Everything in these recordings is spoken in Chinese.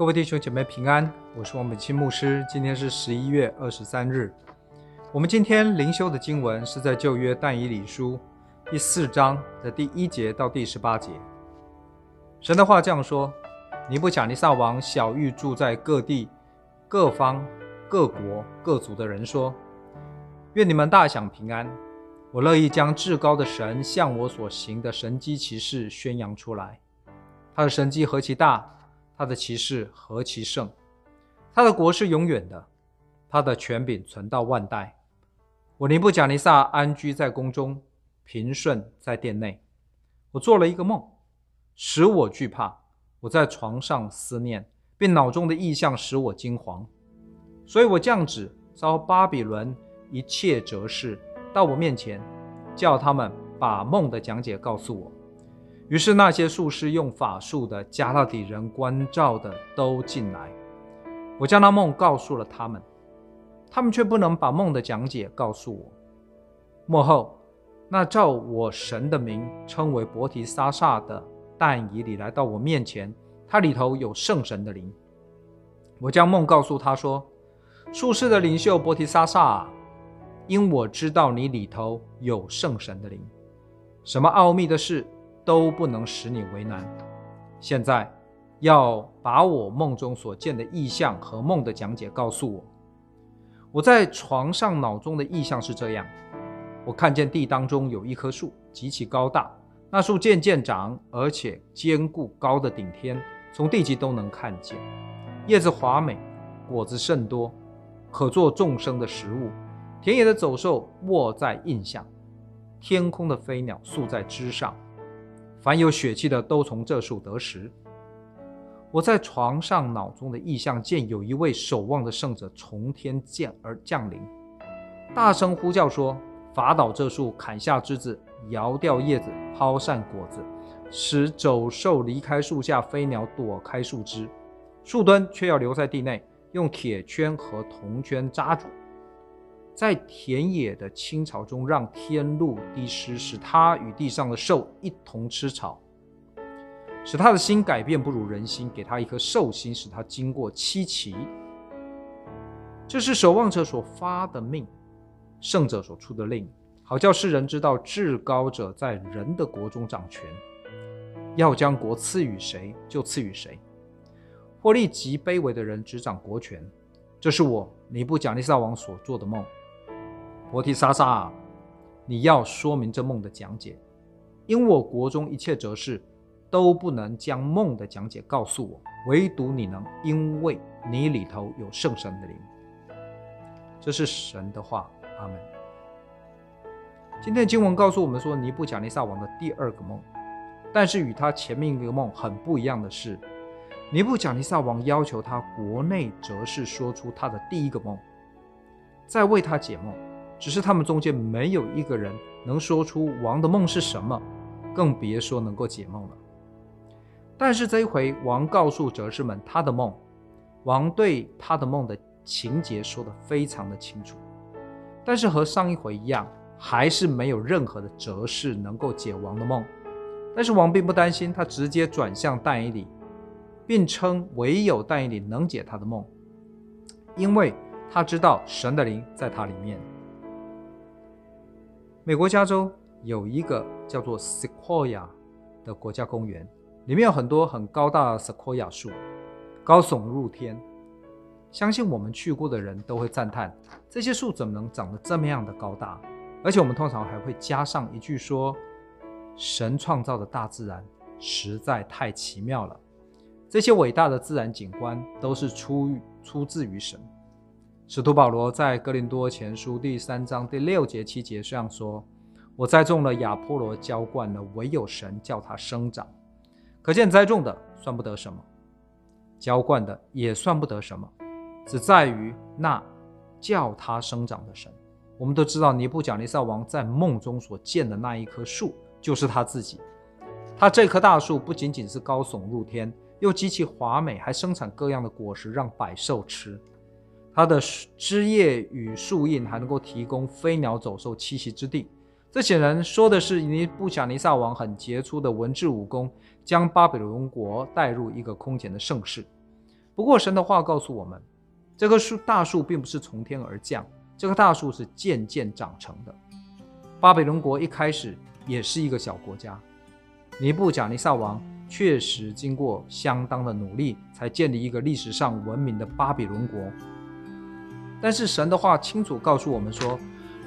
各位弟兄姐妹平安，我是王本清牧师。今天是十一月二十三日。我们今天灵修的经文是在旧约但以理书第四章的第一节到第十八节。神的话这样说：尼布甲尼撒王小玉住在各地、各方、各国、各族的人说：愿你们大享平安。我乐意将至高的神向我所行的神迹奇事宣扬出来。他的神迹何其大！他的骑士何其盛，他的国是永远的，他的权柄存到万代。我尼布甲尼撒安居在宫中，平顺在殿内。我做了一个梦，使我惧怕。我在床上思念，并脑中的意象使我惊惶。所以我降旨，召巴比伦一切哲士到我面前，叫他们把梦的讲解告诉我。于是那些术士用法术的、加勒底人关照的都进来，我将那梦告诉了他们，他们却不能把梦的讲解告诉我。末后，那照我神的名称为伯提撒撒的但以理来到我面前，他里头有圣神的灵。我将梦告诉他说：“术士的领袖伯提撒撒啊，因我知道你里头有圣神的灵，什么奥秘的事。”都不能使你为难。现在要把我梦中所见的意象和梦的讲解告诉我。我在床上脑中的意象是这样：我看见地当中有一棵树，极其高大，那树渐渐长，而且坚固，高的顶天，从地极都能看见。叶子华美，果子甚多，可做众生的食物。田野的走兽卧在荫下，天空的飞鸟宿在枝上。凡有血气的都从这树得食。我在床上脑中的意象见有一位守望的圣者从天降而降临，大声呼叫说：“伐倒这树，砍下枝子，摇掉叶子，抛散果子，使走兽离开树下，飞鸟躲开树枝。树墩却要留在地内，用铁圈和铜圈扎住。”在田野的青草中，让天露地湿，使他与地上的兽一同吃草，使他的心改变不如人心，给他一颗兽心，使他经过七奇。这是守望者所发的命，圣者所出的令，好叫世人知道至高者在人的国中掌权，要将国赐予谁就赐予谁，或立极卑微的人执掌国权。这是我尼布甲尼撒王所做的梦。伯提撒撒，你要说明这梦的讲解，因我国中一切哲士都不能将梦的讲解告诉我，唯独你能，因为你里头有圣神的灵。这是神的话，阿门。今天的经文告诉我们说，尼布甲尼撒王的第二个梦，但是与他前面一个梦很不一样的是，尼布甲尼撒王要求他国内哲士说出他的第一个梦，再为他解梦。只是他们中间没有一个人能说出王的梦是什么，更别说能够解梦了。但是这一回，王告诉哲士们他的梦，王对他的梦的情节说得非常的清楚。但是和上一回一样，还是没有任何的哲士能够解王的梦。但是王并不担心，他直接转向但以理，并称唯有但以理能解他的梦，因为他知道神的灵在他里面。美国加州有一个叫做 Sequoia 的国家公园，里面有很多很高大的 Sequoia 树，高耸入天。相信我们去过的人都会赞叹：这些树怎么能长得这么样的高大？而且我们通常还会加上一句说：神创造的大自然实在太奇妙了。这些伟大的自然景观都是出于出自于神。使徒保罗在哥林多前书第三章第六节七节这样说：“我栽种了，亚波罗浇灌了，唯有神叫它生长。可见栽种的算不得什么，浇灌的也算不得什么，只在于那叫它生长的神。”我们都知道，尼布甲尼撒王在梦中所见的那一棵树，就是他自己。他这棵大树不仅仅是高耸入天，又极其华美，还生产各样的果实让百兽吃。它的枝叶与树荫还能够提供飞鸟走兽栖息之地，这显然说的是尼布甲尼撒王很杰出的文治武功，将巴比伦国带入一个空前的盛世。不过神的话告诉我们，这棵树大树并不是从天而降，这棵大树是渐渐长成的。巴比伦国一开始也是一个小国家，尼布甲尼撒王确实经过相当的努力，才建立一个历史上闻名的巴比伦国。但是神的话清楚告诉我们说，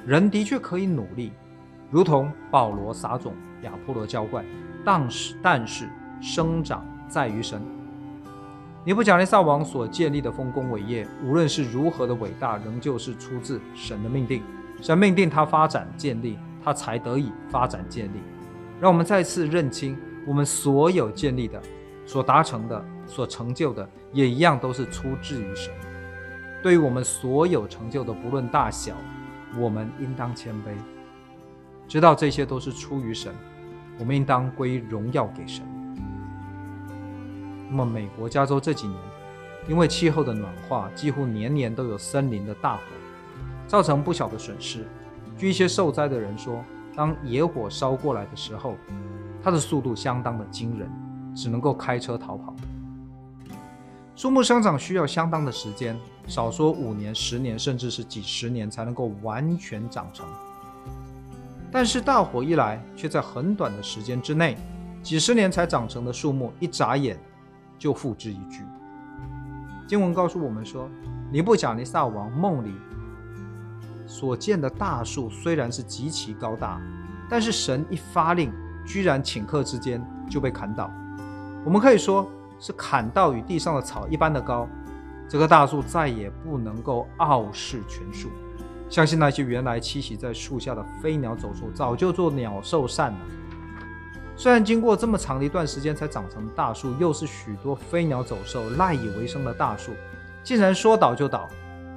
人的确可以努力，如同保罗撒种，亚波罗浇灌，但是但是生长在于神。尼布甲尼撒王所建立的丰功伟业，无论是如何的伟大，仍旧是出自神的命定。神命定他发展建立，他才得以发展建立。让我们再次认清，我们所有建立的、所达成的、所成就的，也一样都是出自于神。对于我们所有成就的，不论大小，我们应当谦卑，知道这些都是出于神。我们应当归荣耀给神。那么，美国加州这几年，因为气候的暖化，几乎年年都有森林的大火。造成不小的损失。据一些受灾的人说，当野火烧过来的时候，它的速度相当的惊人，只能够开车逃跑。树木生长需要相当的时间，少说五年、十年，甚至是几十年才能够完全长成。但是大火一来，却在很短的时间之内，几十年才长成的树木，一眨眼就付之一炬。经文告诉我们说，尼布甲尼撒王梦里。所见的大树虽然是极其高大，但是神一发令，居然顷刻之间就被砍倒。我们可以说是砍到与地上的草一般的高。这棵大树再也不能够傲视全树。相信那些原来栖息在树下的飞鸟走兽，早就做鸟兽散了。虽然经过这么长的一段时间才长成大树，又是许多飞鸟走兽赖以为生的大树，竟然说倒就倒。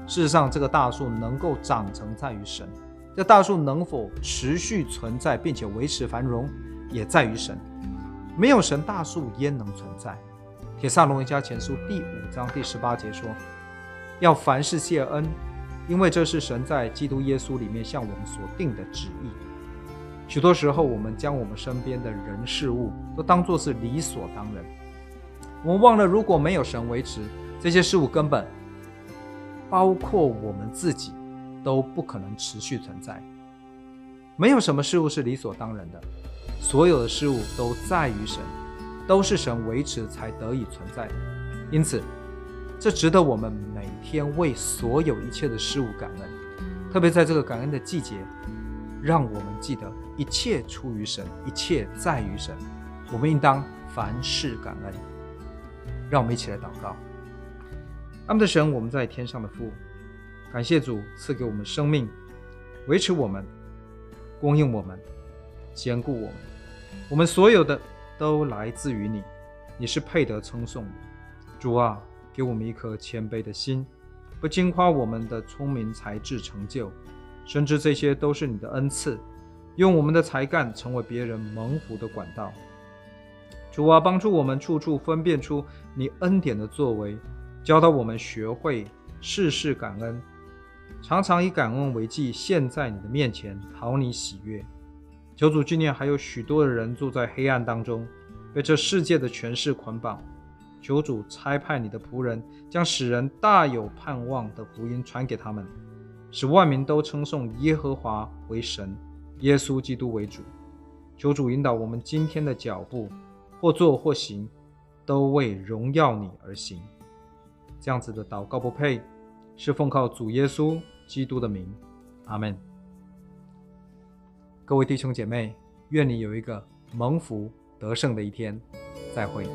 事实上，这个大树能够长成在于神；这大树能否持续存在并且维持繁荣，也在于神。没有神，大树焉能存在？铁撒龙一家前书第五章第十八节说：“要凡事谢恩，因为这是神在基督耶稣里面向我们所定的旨意。”许多时候，我们将我们身边的人事物都当作是理所当然，我们忘了，如果没有神维持，这些事物根本。包括我们自己都不可能持续存在。没有什么事物是理所当然的，所有的事物都在于神，都是神维持才得以存在的。因此，这值得我们每天为所有一切的事物感恩。特别在这个感恩的季节，让我们记得一切出于神，一切在于神。我们应当凡事感恩。让我们一起来祷告。阿们的神，我们在天上的父，感谢主赐给我们生命，维持我们，供应我们，坚固我们。我们所有的都来自于你，你是配得称颂的。主啊，给我们一颗谦卑的心，不矜夸我们的聪明才智成就，深知这些都是你的恩赐，用我们的才干成为别人蒙福的管道。主啊，帮助我们处处分辨出你恩典的作为。教导我们学会事事感恩，常常以感恩为祭献在你的面前，讨你喜悦。求主纪念还有许多的人住在黑暗当中，被这世界的权势捆绑。求主差派你的仆人，将使人大有盼望的福音传给他们，使万民都称颂耶和华为神，耶稣基督为主。求主引导我们今天的脚步，或坐或行，都为荣耀你而行。这样子的祷告不配，是奉靠主耶稣基督的名，阿门。各位弟兄姐妹，愿你有一个蒙福得胜的一天，再会。